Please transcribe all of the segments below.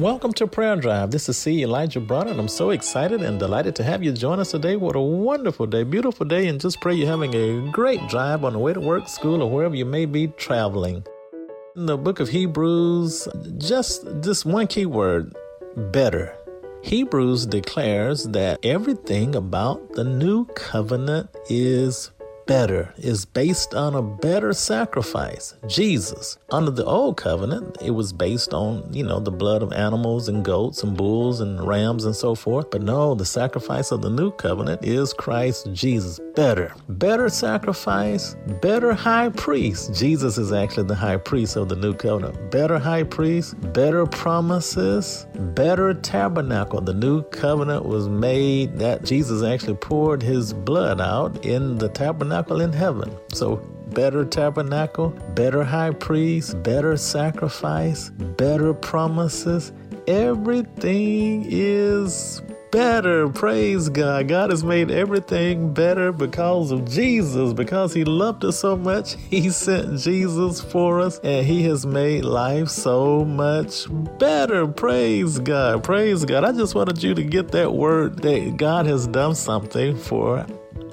Welcome to Prayer Drive. This is C. Elijah Bronner, and I'm so excited and delighted to have you join us today. What a wonderful day, beautiful day, and just pray you're having a great drive on the way to work, school, or wherever you may be traveling. In the book of Hebrews, just this one key word better. Hebrews declares that everything about the new covenant is better is based on a better sacrifice, Jesus. Under the old covenant, it was based on, you know, the blood of animals and goats and bulls and rams and so forth. But no, the sacrifice of the new covenant is Christ Jesus. Better. Better sacrifice, better high priest. Jesus is actually the high priest of the new covenant. Better high priest, better promises, better tabernacle. The new covenant was made that Jesus actually poured his blood out in the tabernacle tabernacle in heaven. So, better tabernacle, better high priest, better sacrifice, better promises. Everything is better. Praise God. God has made everything better because of Jesus, because He loved us so much. He sent Jesus for us, and He has made life so much better. Praise God. Praise God. I just wanted you to get that word that God has done something for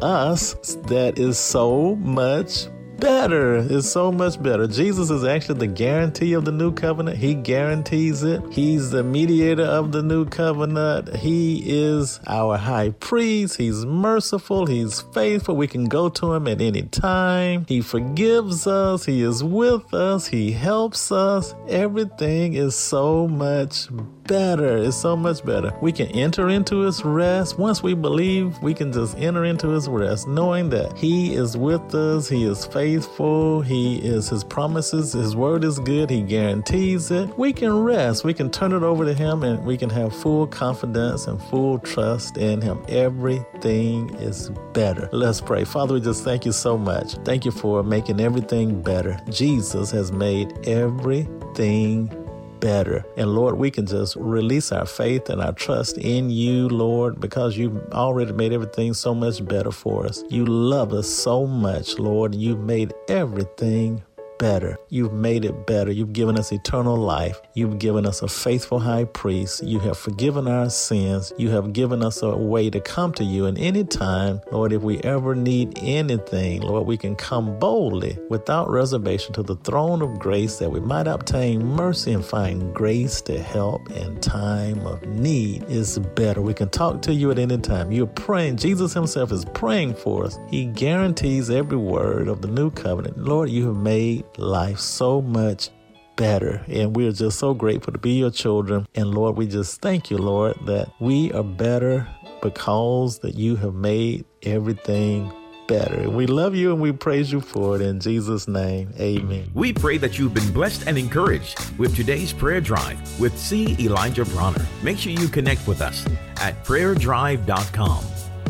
us that is so much better. It's so much better. Jesus is actually the guarantee of the new covenant. He guarantees it. He's the mediator of the new covenant. He is our high priest. He's merciful. He's faithful. We can go to him at any time. He forgives us. He is with us. He helps us. Everything is so much better. It's so much better. We can enter into his rest. Once we believe, we can just enter into his rest, knowing that he is with us. He is faithful. He is his promises. His word is good. He guarantees it. We can rest. We can turn it over to him and we can have full confidence and full trust in him. Everything is better. Let's pray. Father, we just thank you so much. Thank you for making everything better. Jesus has made everything better. And Lord, we can just release our faith and our trust in you, Lord, because you've already made everything so much better for us. You love us so much, Lord. You've made everything better. You've made it better. You've given us eternal life. You've given us a faithful high priest. You have forgiven our sins. You have given us a way to come to you. And any time, Lord, if we ever need anything, Lord, we can come boldly without reservation to the throne of grace that we might obtain mercy and find grace to help in time of need is better. We can talk to you at any time. You're praying. Jesus himself is praying for us. He guarantees every word of the new covenant. Lord, you have made life so much better. And we're just so grateful to be your children. And Lord, we just thank you, Lord, that we are better because that you have made everything better. We love you and we praise you for it in Jesus' name. Amen. We pray that you've been blessed and encouraged with today's prayer drive with C. Elijah Bronner. Make sure you connect with us at prayerdrive.com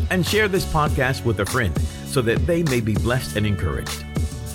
and share this podcast with a friend so that they may be blessed and encouraged.